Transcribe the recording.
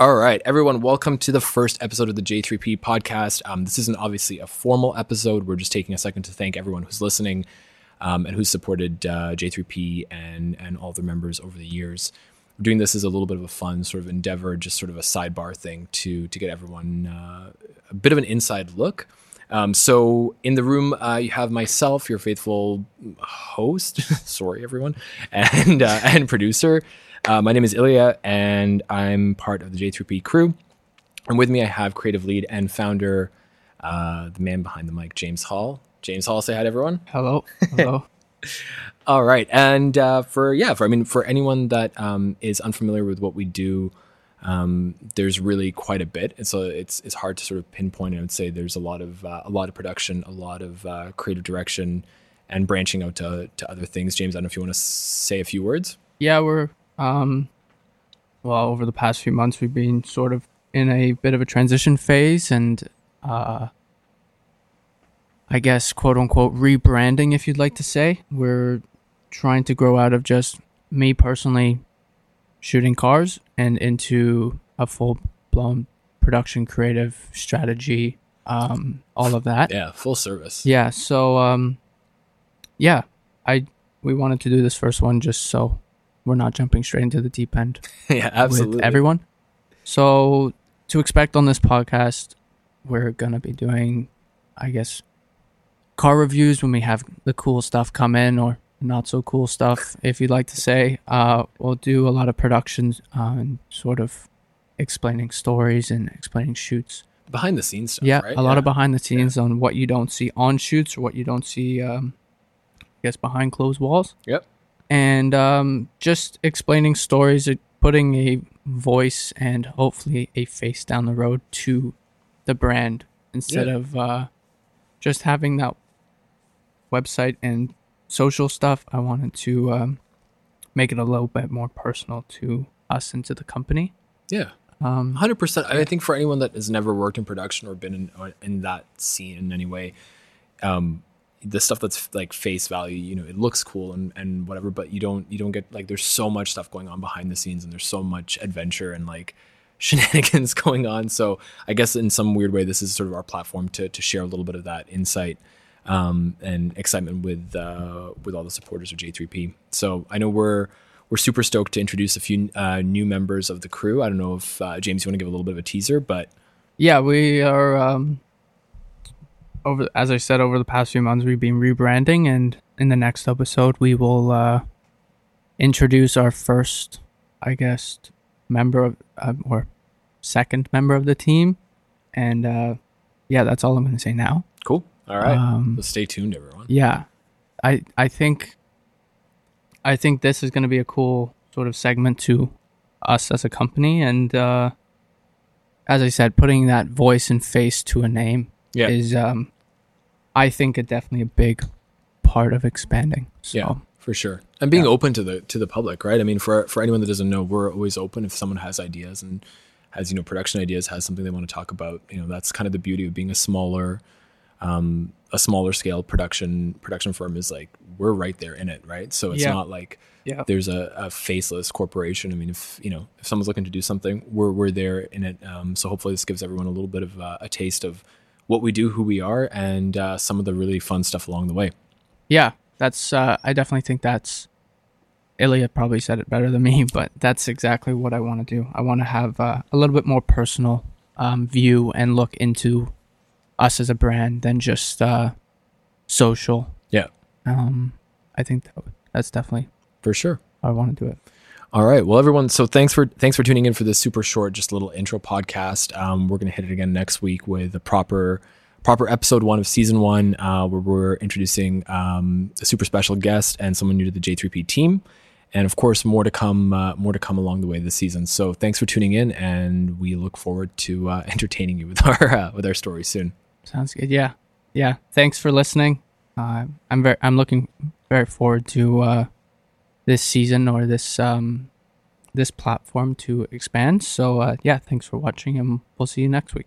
All right, everyone, welcome to the first episode of the J3P podcast. Um, this isn't obviously a formal episode. We're just taking a second to thank everyone who's listening um, and who's supported uh, J3P and and all their members over the years. We're doing this as a little bit of a fun sort of endeavor, just sort of a sidebar thing to to get everyone uh, a bit of an inside look. Um, so in the room, uh, you have myself, your faithful host. sorry, everyone, and uh, and producer. Uh, my name is Ilja, and I'm part of the J3P crew. And with me, I have creative lead and founder, uh, the man behind the mic, James Hall. James Hall, say hi to everyone. Hello. Hello. All right, and uh, for yeah, for I mean, for anyone that um, is unfamiliar with what we do, um, there's really quite a bit, and so it's it's hard to sort of pinpoint. I would say there's a lot of uh, a lot of production, a lot of uh, creative direction, and branching out to to other things. James, I don't know if you want to say a few words. yeah, we're um well, over the past few months we've been sort of in a bit of a transition phase and uh I guess quote unquote rebranding if you'd like to say. We're trying to grow out of just me personally shooting cars and into a full blown production creative strategy um all of that. Yeah, full service. Yeah, so um yeah, I we wanted to do this first one just so we're not jumping straight into the deep end yeah, absolutely. everyone. So to expect on this podcast, we're gonna be doing, I guess, car reviews when we have the cool stuff come in or not so cool stuff, if you'd like to say. Uh, we'll do a lot of productions uh, and sort of explaining stories and explaining shoots. behind the scenes stuff. yeah, right? a lot of behind the scenes on what you don't see on shoots or what you don't see, um, I guess, behind closed walls Yep. And um, just explaining stories, uh, putting a voice and hopefully a face down the road to the brand instead Yeah. of uh, just having that website and social stuff. I wanted to um, make it a little bit more personal to us and to the company. Yeah. Um, Hundred percent. I think for anyone that has never worked in production or been in in that scene in any way, um, the stuff that's like face value, you know, it looks cool and, and whatever, but you don't you don't get like there's so much stuff going on behind the scenes and there's so much adventure and like shenanigans going on. So I guess in some weird way, this is sort of our platform to to share a little bit of that insight um, and excitement with uh, with all the supporters of J3P. So I know we're we're super stoked to introduce a few uh, new members of the crew. I don't know if uh, James, you want to give a little bit of a teaser, but yeah, we are um, over. As I said, over the past few months, we've been rebranding, and in the next episode, we will uh, introduce our first, I guess, member of uh, or second member of the team, and uh, yeah, that's all I'm going to say now. cool. All right, Um, so stay tuned, everyone. Yeah, I I think I think this is going to be a cool sort of segment to us as a company, and uh, as I said, putting that voice and face to a name Yeah. is um, I think a definitely a big part of expanding. So Yeah, for sure. And being Yeah. open to the to the public, right? I mean, for for anyone that doesn't know, we're always open if someone has ideas and has you know production ideas, has something they want to talk about. You know, that's kind of the beauty of being a smaller, um, a smaller scale production production firm is like we're right there in it, right? So it's Yeah. not like yeah, there's a, a faceless corporation. I mean, if you know if someone's looking to do something, we're we're there in it. Um, so hopefully this gives everyone a little bit of uh, a taste of what we do, who we are, and uh, some of the really fun stuff along the way. yeah. That's uh, I definitely think that's. Ilja probably said it better than me, but that's exactly what I want to do. I want to have uh, a little bit more personal um, view and look into us as a brand than just uh, social. Yeah, Um, I think that, that's definitely for sure. I want to do it. All right. Well, everyone. So thanks for thanks for tuning in for this super short, just little intro podcast. Um, we're gonna hit it again next week with a proper proper episode one of season one, uh, where we're introducing um, a super special guest and someone new to the J3P team, and of course more to come uh, more to come along the way this season. So thanks for tuning in, and we look forward to uh, entertaining you with our uh, with our story soon. Sounds good. Yeah, yeah. Thanks for listening. Uh, I'm very, I'm looking very forward to uh, this season or this um, this platform to expand. So uh, yeah, thanks for watching, and we'll see you next week.